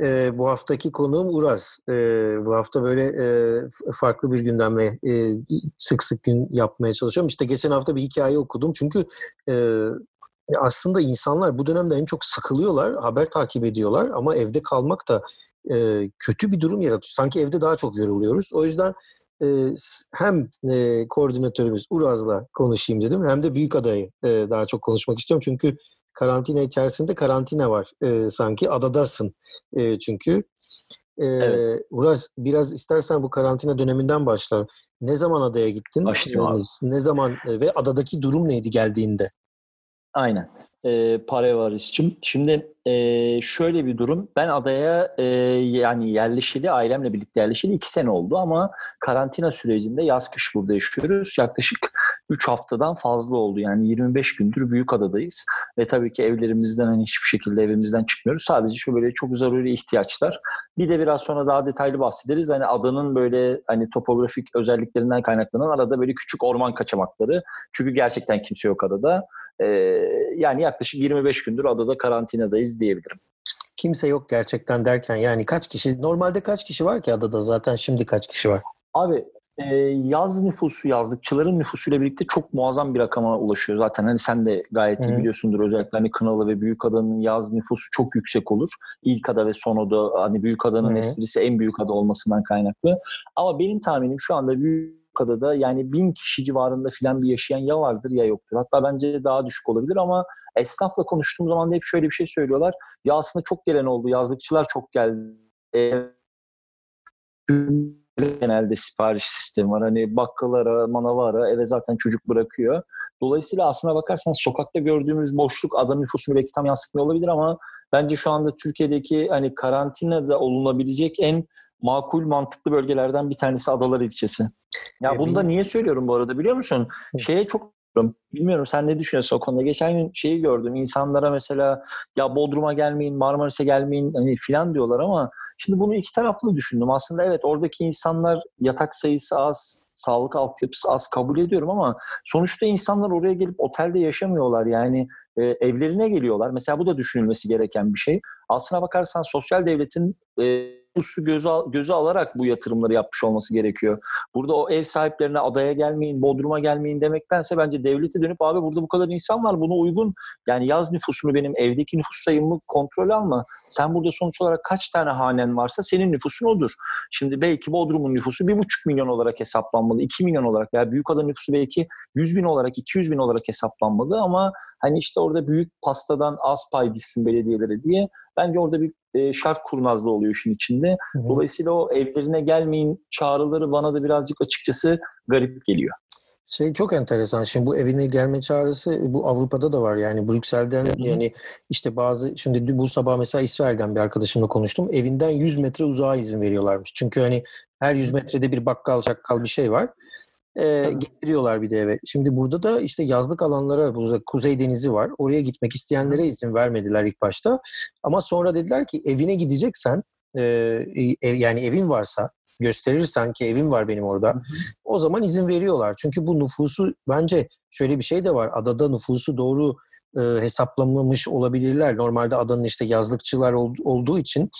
e, bu haftaki konuğum Uraz. E, bu hafta böyle e, farklı bir gündemle e, sık sık gün yapmaya çalışıyorum. İşte geçen hafta bir hikaye okudum. Çünkü e, aslında insanlar bu dönemde en çok sıkılıyorlar, haber takip ediyorlar ama evde kalmak da e, kötü bir durum yaratıyor. Sanki evde daha çok yoruluyoruz. O yüzden e, hem e, koordinatörümüz Uraz'la konuşayım dedim hem de büyük adayı e, daha çok konuşmak istiyorum. Çünkü karantina içerisinde karantina var e, sanki. Adadasın e, çünkü. E, evet. Uraz biraz istersen bu karantina döneminden başla. Ne zaman adaya gittin? Başlayayım abi. Ne zaman e, ve adadaki durum neydi geldiğinde? Aynen. E, para var işçim. Şimdi e, şöyle bir durum. Ben adaya e, yani yerleşeli, ailemle birlikte yerleşeli iki sene oldu ama karantina sürecinde yaz kış burada yaşıyoruz. Yaklaşık 3 haftadan fazla oldu. Yani 25 gündür büyük adadayız. Ve tabii ki evlerimizden hani hiçbir şekilde evimizden çıkmıyoruz. Sadece şu böyle çok zaruri ihtiyaçlar. Bir de biraz sonra daha detaylı bahsederiz. Hani adanın böyle hani topografik özelliklerinden kaynaklanan arada böyle küçük orman kaçamakları. Çünkü gerçekten kimse yok adada. Ee, yani yaklaşık 25 gündür adada karantinadayız diyebilirim. Kimse yok gerçekten derken yani kaç kişi normalde kaç kişi var ki adada zaten şimdi kaç kişi var? Abi e, yaz nüfusu yazlıkçıların nüfusuyla birlikte çok muazzam bir rakama ulaşıyor. Zaten hani sen de gayet iyi biliyorsundur özellikle hani Kınalı ve Büyükada'nın yaz nüfusu çok yüksek olur. İlk ada ve son ada hani Büyükada'nın esprisi en büyük ada olmasından kaynaklı. Ama benim tahminim şu anda büyük Pamukkale'da yani bin kişi civarında filan bir yaşayan ya vardır ya yoktur. Hatta bence daha düşük olabilir ama esnafla konuştuğum zaman da hep şöyle bir şey söylüyorlar. Ya aslında çok gelen oldu. Yazlıkçılar çok geldi. E, genelde sipariş sistemi var. Hani bakkalara, manavara eve zaten çocuk bırakıyor. Dolayısıyla aslına bakarsan sokakta gördüğümüz boşluk adam nüfusunu belki tam yansıtmıyor olabilir ama bence şu anda Türkiye'deki hani karantinada olunabilecek en makul mantıklı bölgelerden bir tanesi Adalar ilçesi. Ya e, bunu da niye söylüyorum bu arada biliyor musun? Şeye çok Bilmiyorum sen ne düşünüyorsun o konuda? Geçen gün şeyi gördüm. İnsanlara mesela ya Bodrum'a gelmeyin, Marmaris'e gelmeyin hani filan diyorlar ama şimdi bunu iki taraflı düşündüm. Aslında evet oradaki insanlar yatak sayısı az, sağlık altyapısı az kabul ediyorum ama sonuçta insanlar oraya gelip otelde yaşamıyorlar. Yani e, evlerine geliyorlar. Mesela bu da düşünülmesi gereken bir şey. Aslına bakarsan sosyal devletin e, nüfusu göze, göze alarak bu yatırımları yapmış olması gerekiyor. Burada o ev sahiplerine adaya gelmeyin, Bodrum'a gelmeyin demektense bence devlete dönüp abi burada bu kadar insan var buna uygun. Yani yaz nüfusunu benim evdeki nüfus sayımı kontrol alma. Sen burada sonuç olarak kaç tane hanen varsa senin nüfusun odur. Şimdi belki Bodrum'un nüfusu bir buçuk milyon olarak hesaplanmalı, iki milyon olarak veya Büyükada nüfusu belki yüz bin olarak, iki yüz bin olarak hesaplanmalı ama hani işte orada büyük pastadan az pay düşsün belediyelere diye bence orada bir e, şart kurnazlığı oluyor işin içinde. Hı hı. Dolayısıyla o evlerine gelmeyin çağrıları bana da birazcık açıkçası garip geliyor. Şey çok enteresan. Şimdi bu evine gelme çağrısı bu Avrupa'da da var. Yani Brüksel'den Hı-hı. yani işte bazı şimdi bu sabah mesela İsrail'den bir arkadaşımla konuştum. Evinden 100 metre uzağa izin veriyorlarmış. Çünkü hani her 100 metrede bir bakkal çakkal bir şey var e, getiriyorlar bir de eve. Şimdi burada da işte yazlık alanlara, burada Kuzey Denizi var. Oraya gitmek isteyenlere izin vermediler ilk başta. Ama sonra dediler ki evine gideceksen, e, ev, yani evin varsa gösterirsen ki evim var benim orada. Hı hı. O zaman izin veriyorlar. Çünkü bu nüfusu bence şöyle bir şey de var. Adada nüfusu doğru e, hesaplamamış olabilirler. Normalde adanın işte yazlıkçılar ol, olduğu için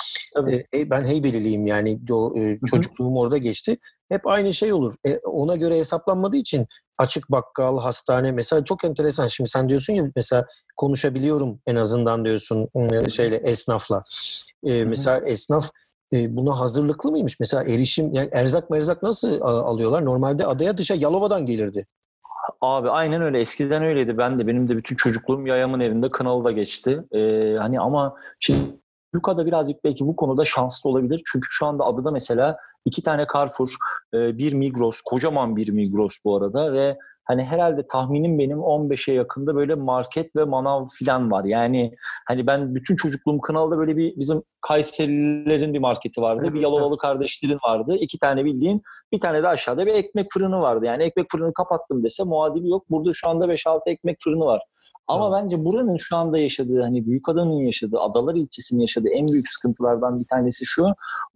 e, ben Heybeliliyim yani o, e, çocukluğum orada geçti. Hep aynı şey olur. E, ona göre hesaplanmadığı için açık bakkal, hastane mesela çok enteresan. Şimdi sen diyorsun ya mesela konuşabiliyorum en azından diyorsun şeyle esnafla. E, mesela esnaf e, buna hazırlıklı mıymış? Mesela erişim yani erzak merzak nasıl alıyorlar? Normalde adaya dışa Yalova'dan gelirdi. Abi aynen öyle. Eskiden öyleydi. Ben de benim de bütün çocukluğum yayamın evinde Kınalı'da geçti. Ee, hani ama şimdi Luka'da birazcık belki bu konuda şanslı olabilir. Çünkü şu anda adada mesela iki tane Carrefour, e, bir Migros, kocaman bir Migros bu arada ve hani herhalde tahminim benim 15'e yakında böyle market ve manav filan var. Yani hani ben bütün çocukluğum Kınalı'da böyle bir bizim Kayserilerin bir marketi vardı. Bir Yalovalı kardeşlerin vardı. iki tane bildiğin. Bir tane de aşağıda bir ekmek fırını vardı. Yani ekmek fırını kapattım dese muadili yok. Burada şu anda 5-6 ekmek fırını var. Ama bence buranın şu anda yaşadığı hani Büyükada'nın yaşadığı, Adalar ilçesinin yaşadığı en büyük sıkıntılardan bir tanesi şu.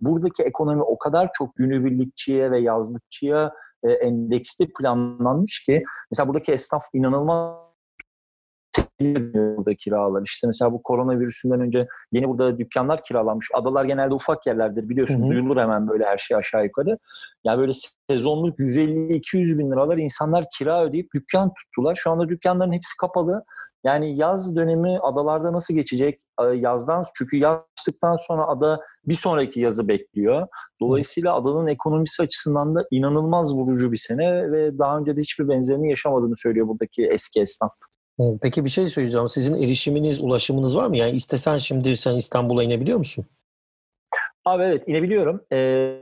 Buradaki ekonomi o kadar çok günübirlikçiye ve yazlıkçıya e, endeksli planlanmış ki mesela buradaki esnaf inanılmaz burada kiralar. İşte mesela bu koronavirüsünden önce yeni burada dükkanlar kiralanmış. Adalar genelde ufak yerlerdir biliyorsunuz. Duyulur hemen böyle her şey aşağı yukarı. Yani böyle sezonluk 150-200 bin liralar insanlar kira ödeyip dükkan tuttular. Şu anda dükkanların hepsi kapalı. Yani yaz dönemi adalarda nasıl geçecek? Ee, Yazdan çünkü yazdıktan sonra ada bir sonraki yazı bekliyor. Dolayısıyla adanın ekonomisi açısından da inanılmaz vurucu bir sene ve daha önce de hiçbir benzerini yaşamadığını söylüyor buradaki eski esnaf. Peki bir şey söyleyeceğim. Sizin erişiminiz, ulaşımınız var mı? Yani istesen şimdi sen İstanbul'a inebiliyor musun? Abi evet inebiliyorum. Ee,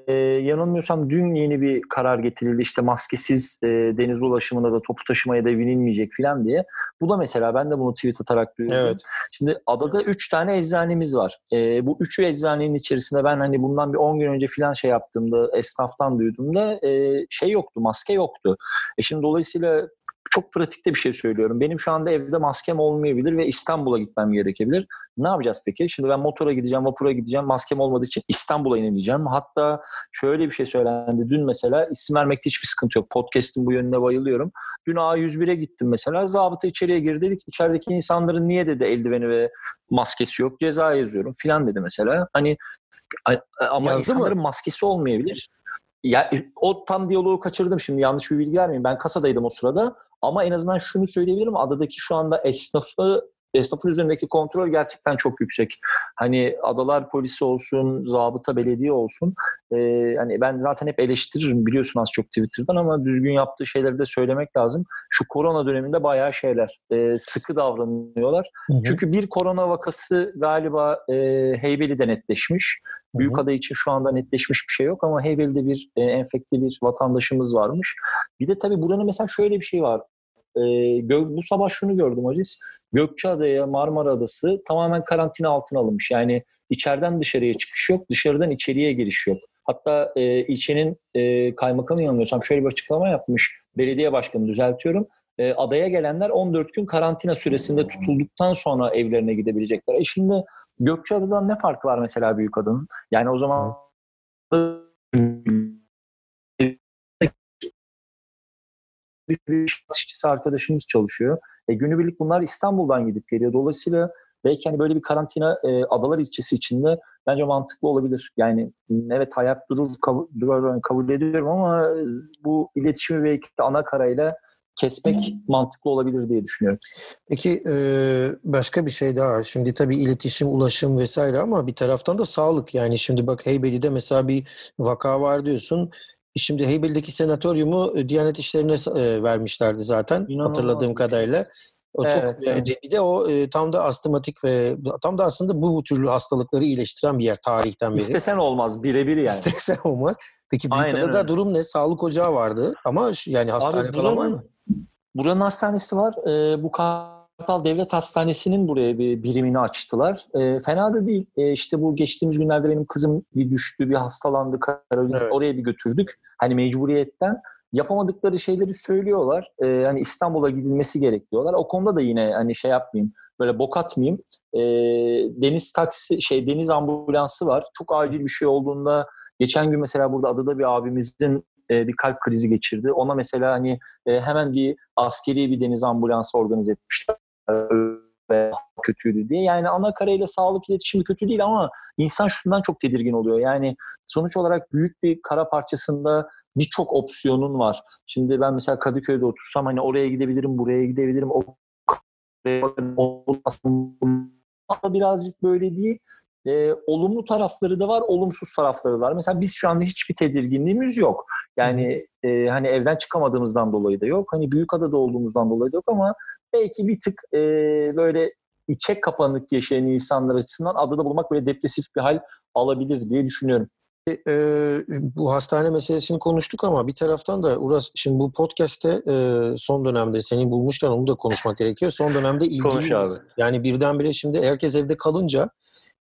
e, yanılmıyorsam dün yeni bir karar getirildi. İşte maskesiz e, deniz ulaşımında da topu taşımaya da binilmeyecek falan diye. Bu da mesela ben de bunu tweet atarak duyurdum. Evet. Şimdi adada 3 tane eczanemiz var. Ee, bu üçü eczanenin içerisinde ben hani bundan bir 10 gün önce falan şey yaptığımda esnaftan duyduğumda e, şey yoktu, maske yoktu. E şimdi dolayısıyla çok pratikte bir şey söylüyorum. Benim şu anda evde maskem olmayabilir ve İstanbul'a gitmem gerekebilir. Ne yapacağız peki? Şimdi ben motora gideceğim, vapura gideceğim. Maskem olmadığı için İstanbul'a ineceğim. Hatta şöyle bir şey söylendi. Dün mesela isim vermekte hiçbir sıkıntı yok. Podcast'in bu yönüne bayılıyorum. Dün A101'e gittim mesela. Zabıta içeriye girdi. Dedik içerideki insanların niye dedi eldiveni ve maskesi yok. Ceza yazıyorum filan dedi mesela. Hani ama Yazdı mı? insanların maskesi olmayabilir. Ya o tam diyaloğu kaçırdım şimdi yanlış bir bilgi vermeyeyim. Ben kasadaydım o sırada. Ama en azından şunu söyleyebilirim. Adadaki şu anda esnafı esnafın üzerindeki kontrol gerçekten çok yüksek. Hani adalar polisi olsun, zabıta belediye olsun. Ee, hani ben zaten hep eleştiririm biliyorsun az çok Twitter'dan ama düzgün yaptığı şeyleri de söylemek lazım. Şu korona döneminde bayağı şeyler e, sıkı davranıyorlar. Hı hı. Çünkü bir korona vakası galiba e, Heybeli'de netleşmiş. Büyükada için şu anda netleşmiş bir şey yok ama Heybeli'de bir e, enfekte bir vatandaşımız varmış. Bir de tabii buranın mesela şöyle bir şey var. E, gö- bu sabah şunu gördüm Aziz. Gökçeada'ya Marmara Adası tamamen karantina altına alınmış. Yani içeriden dışarıya çıkış yok, dışarıdan içeriye giriş yok. Hatta e, ilçenin e, kaymakamı yanılmıyorsam şöyle bir açıklama yapmış. Belediye başkanı düzeltiyorum. E, adaya gelenler 14 gün karantina süresinde tutulduktan sonra evlerine gidebilecekler. E şimdi Gökçeada'dan ne farkı var mesela Büyükada'nın? Yani o zaman bir işçisi arkadaşımız çalışıyor. E, günübirlik bunlar İstanbul'dan gidip geliyor. Dolayısıyla belki hani böyle bir karantina e, adalar ilçesi içinde bence mantıklı olabilir. Yani evet hayat durur, kabul, durar, kabul ediyorum ama bu iletişimi belki de ana karayla kesmek mantıklı olabilir diye düşünüyorum. Peki e, başka bir şey daha. Şimdi tabii iletişim, ulaşım vesaire ama bir taraftan da sağlık. Yani şimdi bak Heybeli'de mesela bir vaka var diyorsun. Şimdi Heybeli'deki senatoryumu e, Diyanet İşleri'ne e, vermişlerdi zaten İnanılmaz hatırladığım şey. kadarıyla. O çok Evet, e, evet. bir de o e, tam da astmatik ve tam da aslında bu türlü hastalıkları iyileştiren bir yer tarihten beri. İstesen olmaz birebir yani. İstesen olmaz. Peki Büyükada'da durum ne? Sağlık ocağı vardı ama yani hastane Abi falan var mı? Buranın hastanesi var. Ee, bu Kartal Devlet Hastanesi'nin buraya bir birimini açtılar. Ee, fena da değil. Ee, işte bu geçtiğimiz günlerde benim kızım bir düştü, bir hastalandı. Karolina. Evet. Oraya bir götürdük. Hani mecburiyetten. Yapamadıkları şeyleri söylüyorlar. Ee, hani İstanbul'a gidilmesi gerek diyorlar. O konuda da yine hani şey yapmayayım. Böyle bok atmayayım. Ee, deniz taksi, şey deniz ambulansı var. Çok acil bir şey olduğunda geçen gün mesela burada adada bir abimizin e, bir kalp krizi geçirdi. Ona mesela hani e, hemen bir askeri bir deniz ambulansı organize etmişler. E, ve kötüydü diye. Yani ana karayla sağlık iletişimi kötü değil ama insan şundan çok tedirgin oluyor. Yani sonuç olarak büyük bir kara parçasında birçok opsiyonun var. Şimdi ben mesela Kadıköy'de otursam hani oraya gidebilirim, buraya gidebilirim. O birazcık böyle değil. E, olumlu tarafları da var, olumsuz tarafları da var. Mesela biz şu anda hiçbir tedirginliğimiz yok. Yani e, hani evden çıkamadığımızdan dolayı da yok. Hani Büyükada'da olduğumuzdan dolayı da yok ama belki bir tık e, böyle içe kapanık yaşayan insanlar açısından adada bulmak böyle depresif bir hal alabilir diye düşünüyorum. E, bu hastane meselesini konuştuk ama bir taraftan da Uras şimdi bu podcast'te e, son dönemde seni bulmuşken onu da konuşmak gerekiyor. Son dönemde Konuş ilgili abi. yani birdenbire şimdi herkes evde kalınca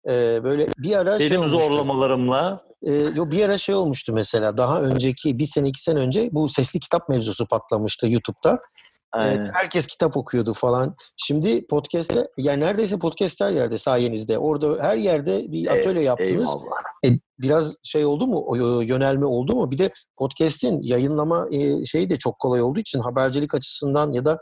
e, böyle bir ara şey Benim olmuştu. zorlamalarımla E, yo bir ara şey olmuştu mesela daha önceki bir sene iki sene önce bu sesli kitap mevzusu patlamıştı YouTube'da. E, aynen. herkes kitap okuyordu falan. Şimdi podcast'te yani neredeyse podcast her yerde sayenizde. Orada her yerde bir Evet, atölye yaptınız. Eyvallah. E, biraz şey oldu mu? Yönelme oldu mu? Bir de podcast'in yayınlama e, şeyi de çok kolay olduğu için habercilik açısından ya da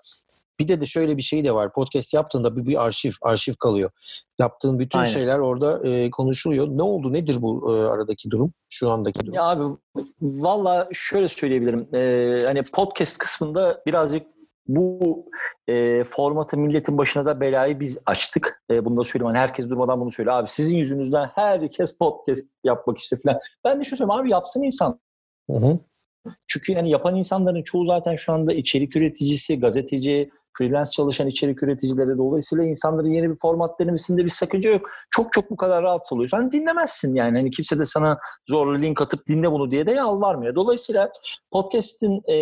Bir de de şöyle bir şey de var. Podcast yaptığında bir, bir arşiv, arşiv kalıyor. Yaptığın bütün Aynen. şeyler orada e, konuşuluyor. Ne oldu? Nedir bu e, aradaki durum? Şu andaki durum. Ya abi valla şöyle söyleyebilirim. Ee, hani podcast kısmında birazcık bu e, formatı milletin başına da belayı biz açtık. E, bunu da söyleyeyim. Hani herkes durmadan bunu söylüyor. Abi sizin yüzünüzden herkes podcast yapmak istiyor falan. Ben de şu söyleyeyim abi yapsın insan. Hı hı. Çünkü yani yapan insanların çoğu zaten şu anda içerik üreticisi, gazeteci, freelance çalışan içerik üreticileri dolayısıyla insanların yeni bir format denemesinde bir sakınca yok. Çok çok bu kadar rahatsız oluyorsun. Hani dinlemezsin yani. Hani kimse de sana zorla link atıp dinle bunu diye de yalvarmıyor. Dolayısıyla podcast'in e,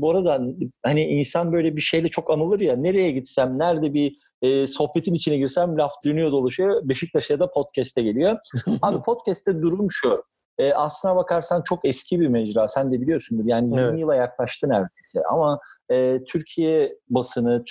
bu arada hani insan böyle bir şeyle çok anılır ya. Nereye gitsem, nerede bir e, sohbetin içine girsem laf dönüyor dolaşıyor. Beşiktaş'a da podcast'e geliyor. Abi podcast'te durum şu. E, aslına bakarsan çok eski bir mecra. Sen de biliyorsundur. Yani 20 Evet. yıla yaklaştı neredeyse. Ama e, Türkiye basını,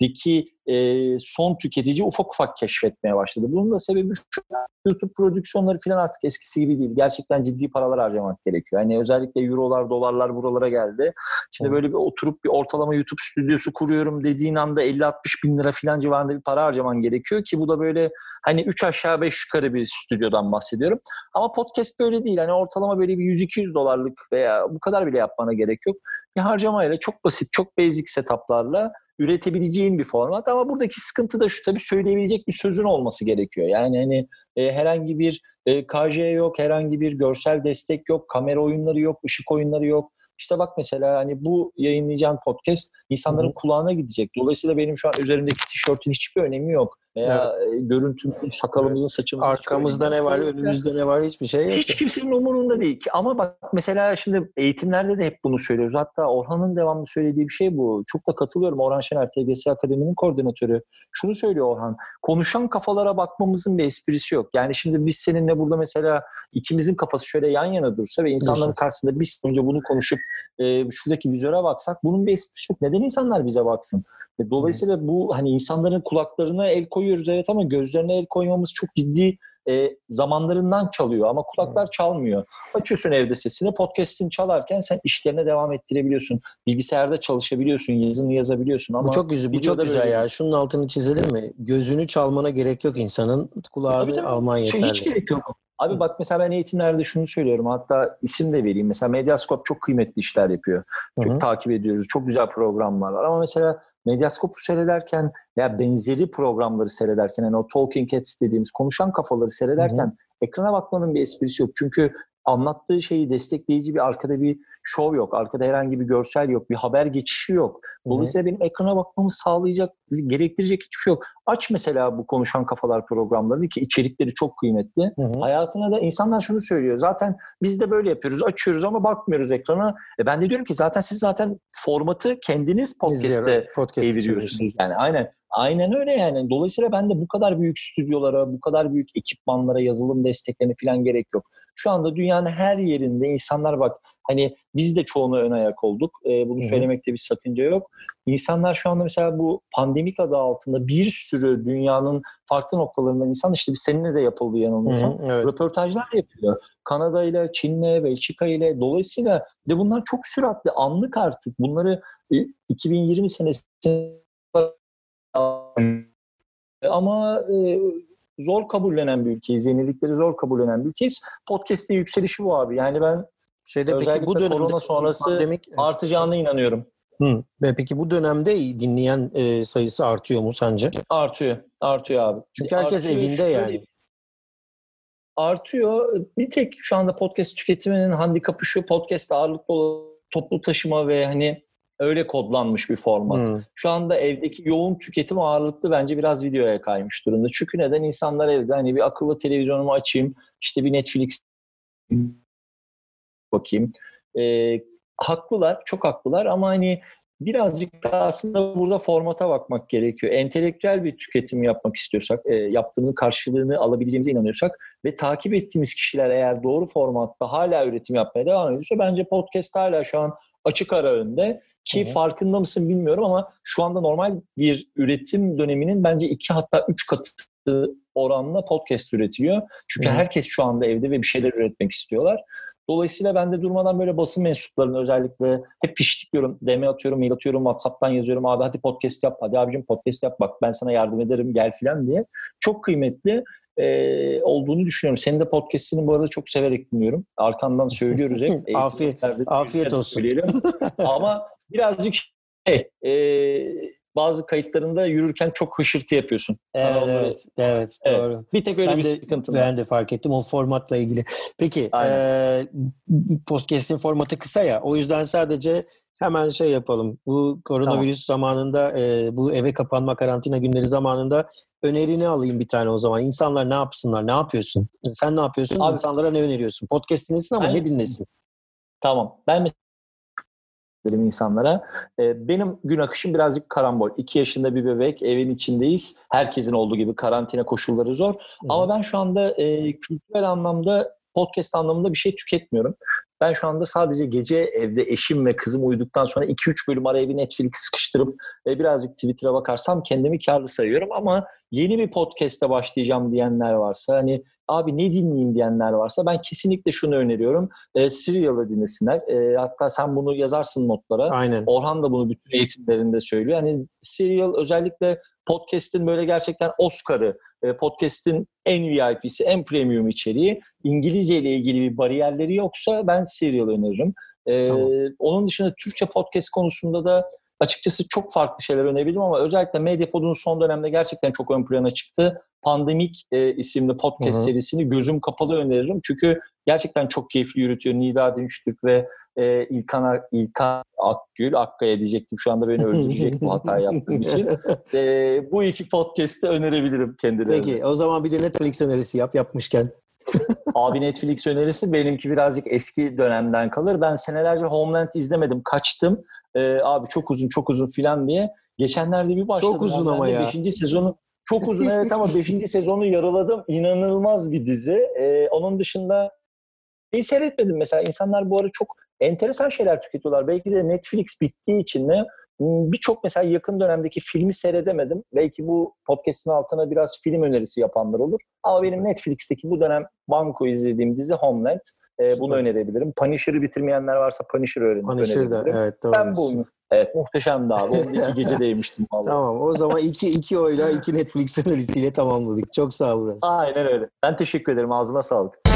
Türkiye'deki e, son tüketici ufak ufak keşfetmeye başladı. Bunun da sebebi şu. YouTube prodüksiyonları falan artık eskisi gibi değil. Gerçekten ciddi paralar harcamak gerekiyor. Yani özellikle eurolar, dolarlar buralara geldi. Şimdi Hı. böyle bir oturup bir ortalama YouTube stüdyosu kuruyorum dediğin anda 50-60 bin lira falan civarında bir para harcaman gerekiyor ki bu da böyle hani 3 aşağı 5 yukarı bir stüdyodan bahsediyorum. Ama podcast böyle değil. Hani ortalama böyle bir 100-200 dolarlık veya bu kadar bile yapmana gerek yok. Bir harcamayla çok basit, çok basic setuplarla üretebileceğin bir format. Ama buradaki sıkıntı da şu tabii söyleyebilecek bir sözün olması gerekiyor. Yani hani e, herhangi bir e, KJ yok, herhangi bir görsel destek yok, kamera oyunları yok, ışık oyunları yok. İşte bak mesela hani bu yayınlayacağın podcast insanların Hı hı. kulağına gidecek. Dolayısıyla benim şu an üzerimdeki tişörtün hiçbir önemi yok. Veya e, görüntümüzün, sakalımızın, saçımızın hiçbir Arkamızda ne var, önümüzde ne var hiçbir şey yok. hiç kimsenin umurunda değil ki. Ama bak mesela şimdi eğitimlerde de hep bunu söylüyoruz. Hatta Orhan'ın devamlı söylediği bir şey bu. Çok da katılıyorum. Orhan Şener TGS Akademi'nin koordinatörü. Şunu söylüyor Orhan. Konuşan kafalara bakmamızın bir esprisi yok. Yani şimdi biz seninle burada mesela ikimizin kafası şöyle yan yana dursa ve insanların Dursun. karşısında biz önce bunu konuşup e, şuradaki vizöre baksak bunun bir esprisi yok. Neden insanlar bize baksın? E, Dolayısıyla bu hani insanların kulaklarına el koyuyoruz evet ama gözlerine el koymamız çok ciddi e, zamanlarından çalıyor ama kulaklar çalmıyor. Açıyorsun evde sesini, podcast'ini çalarken sen işlerine devam ettirebiliyorsun. Bilgisayarda çalışabiliyorsun, yazını yazabiliyorsun ama bu çok güzel, bu çok güzel böyle ya. Şunun altını çizelim mi? Gözünü çalmana gerek yok insanın. Kulağını Tabii alman şey yeterli. hiç gerek yok. Abi bak mesela ben eğitimlerde şunu söylüyorum. Hatta isim de vereyim. Mesela Medyascope çok kıymetli işler yapıyor. Çok hı. takip ediyoruz. Çok güzel programlar var. Ama mesela Medyascope'u seyrederken ya benzeri programları seyrederken yani o Talking Heads dediğimiz konuşan kafaları seyrederken ekrana bakmanın bir esprisi yok. Çünkü anlattığı şeyi destekleyici bir arkada bir şov yok. Arkada herhangi bir görsel yok. Bir haber geçişi yok. Dolayısıyla benim ekrana bakmamı sağlayacak, gerektirecek hiçbir şey yok. Aç mesela bu konuşan kafalar programlarını ki içerikleri çok kıymetli. Hı hı. Hayatına da insanlar şunu söylüyor. Zaten biz de böyle yapıyoruz. Açıyoruz ama bakmıyoruz ekrana. E ben de diyorum ki zaten siz zaten formatı kendiniz podcast'te podcast çeviriyorsunuz. Yani aynen. Aynen öyle yani. Dolayısıyla ben de bu kadar büyük stüdyolara, bu kadar büyük ekipmanlara, yazılım desteklerine falan gerek yok. Şu anda dünyanın her yerinde insanlar bak hani biz de çoğuna ön ayak olduk. Ee, bunu Hı hı. söylemekte bir sakınca yok. İnsanlar şu anda mesela bu pandemik adı altında bir sürü dünyanın farklı noktalarından insan işte biz seninle de yapıldı yanılmıyorsam. evet. Röportajlar yapıyor. Kanada ile, Çin'le, Belçika ile. Dolayısıyla de bunlar çok süratli, anlık artık. Bunları e, 2020 senesinde ama e, zor kabullenen bir ülkeyiz. Yenilikleri zor kabullenen bir ülkeyiz. Podcast'in yükselişi bu abi. Yani ben Şeyde peki özellikle bu dönemde korona sonrası pandemik, artacağına inanıyorum. Hı. Ve peki bu dönemde dinleyen e, sayısı artıyor mu sence? Artıyor. Artıyor abi. Çünkü herkes Artıyor, evinde şöyle- yani. Artıyor. Bir tek şu anda podcast tüketiminin handikapı şu podcast ağırlıklı olan toplu taşıma ve hani öyle kodlanmış bir format. Hı. Şu anda evdeki yoğun tüketim ağırlıklı bence biraz videoya kaymış durumda. Çünkü neden insanlar evde hani bir akıllı televizyonumu açayım, işte bir Netflix bakayım. Ee, haklılar, çok haklılar ama hani birazcık aslında burada formata bakmak gerekiyor. Entelektüel bir tüketim yapmak istiyorsak, e, yaptığımızın karşılığını alabileceğimize inanıyorsak ve takip ettiğimiz kişiler eğer doğru formatta hala üretim yapmaya devam ediyorsa bence podcast hala şu an açık ara önde. Ki Hı hı. farkında mısın bilmiyorum ama şu anda normal bir üretim döneminin bence iki hatta üç katı oranla podcast üretiliyor. Çünkü Hı hı. herkes şu anda evde ve bir şeyler üretmek istiyorlar. Dolayısıyla ben de durmadan böyle basın mensuplarını özellikle hep fiştikliyorum, DM atıyorum, mail atıyorum, WhatsApp'tan yazıyorum. Abi hadi podcast yap, hadi abicim podcast yap bak ben sana yardım ederim gel filan diye. Çok kıymetli e, olduğunu düşünüyorum. Senin de podcast'ini bu arada çok severek dinliyorum. Arkandan söylüyoruz hep. afiyet, afiyet olsun. Ama birazcık şey, e, bazı kayıtlarında yürürken çok hışırtı yapıyorsun. Evet, evet, evet, doğru. Bir tek öyle ben bir de, sıkıntı. Ben de fark ettim o formatla ilgili. Peki, e, podcast'in formatı kısa ya. O yüzden sadece hemen şey yapalım. Bu koronavirüs tamam. zamanında, e, bu eve kapanma karantina günleri zamanında önerini alayım bir tane o zaman. İnsanlar ne yapsınlar? Ne yapıyorsun? Sen ne yapıyorsun? Abi, İnsanlara ne öneriyorsun? Podcast dinlesin ama ben, ne dinlesin? Tamam. Ben dedim insanlara. E, benim gün akışım birazcık karambol. İki yaşında bir bebek, evin içindeyiz. Herkesin olduğu gibi karantina koşulları zor. Hı. Ama ben şu anda e, kültürel anlamda, podcast anlamında bir şey tüketmiyorum. Ben şu anda sadece gece evde eşim ve kızım uyuduktan sonra 2-3 bölüm araya bir Netflix sıkıştırıp e, birazcık Twitter'a bakarsam kendimi karlı sayıyorum ama yeni bir podcast'e başlayacağım diyenler varsa hani abi ne dinleyeyim diyenler varsa ben kesinlikle şunu öneriyorum. E, Serial'ı dinlesinler. E, hatta sen bunu yazarsın notlara. Aynen. Orhan da bunu bütün eğitimlerinde söylüyor. Yani Serial özellikle podcast'in böyle gerçekten Oscar'ı, podcast'in en VIP'si, en premium içeriği, İngilizce ile ilgili bir bariyerleri yoksa ben Serial öneririm. E, tamam. Onun dışında Türkçe podcast konusunda da açıkçası çok farklı şeyler önerebilirim ama özellikle Medyapod'un son dönemde gerçekten çok ön plana çıktı. Pandemik e, isimli podcast Hı-hı. serisini gözüm kapalı öneririm. Çünkü gerçekten çok keyifli yürütüyor. Nida Dinçtürk ve e, İlkan, İlkan Akgül, Akkaya diyecektim şu anda beni öldürecek bu hata yaptığım için. E, bu iki podcast'i önerebilirim kendilerine. Peki o zaman bir de Netflix önerisi yap yapmışken. Abi Netflix önerisi benimki birazcık eski dönemden kalır. Ben senelerce Homeland izlemedim. Kaçtım. Ee, abi çok uzun çok uzun filan diye. Geçenlerde bir başladım. Çok uzun ama ya. Beşinci sezonu çok uzun evet ama 5. sezonu yaraladım. İnanılmaz bir dizi. Ee, onun dışında şeyi seyretmedim mesela. insanlar bu ara çok enteresan şeyler tüketiyorlar. Belki de Netflix bittiği için de hmm, birçok mesela yakın dönemdeki filmi seyredemedim. Belki bu podcast'ın altına biraz film önerisi yapanlar olur. Ama benim Netflix'teki bu dönem banko izlediğim dizi Homeland. Ee, bunu önerebilirim. Punisher'ı bitirmeyenler varsa Punisher öğrenin. Punisher da evet doğru. Ben bu Evet muhteşemdi abi. Onu iki gece değmiştim vallahi. tamam o zaman iki, iki oyla iki Netflix önerisiyle tamamladık. Çok sağ ol. Aynen öyle. Ben teşekkür ederim. Ağzına sağlık.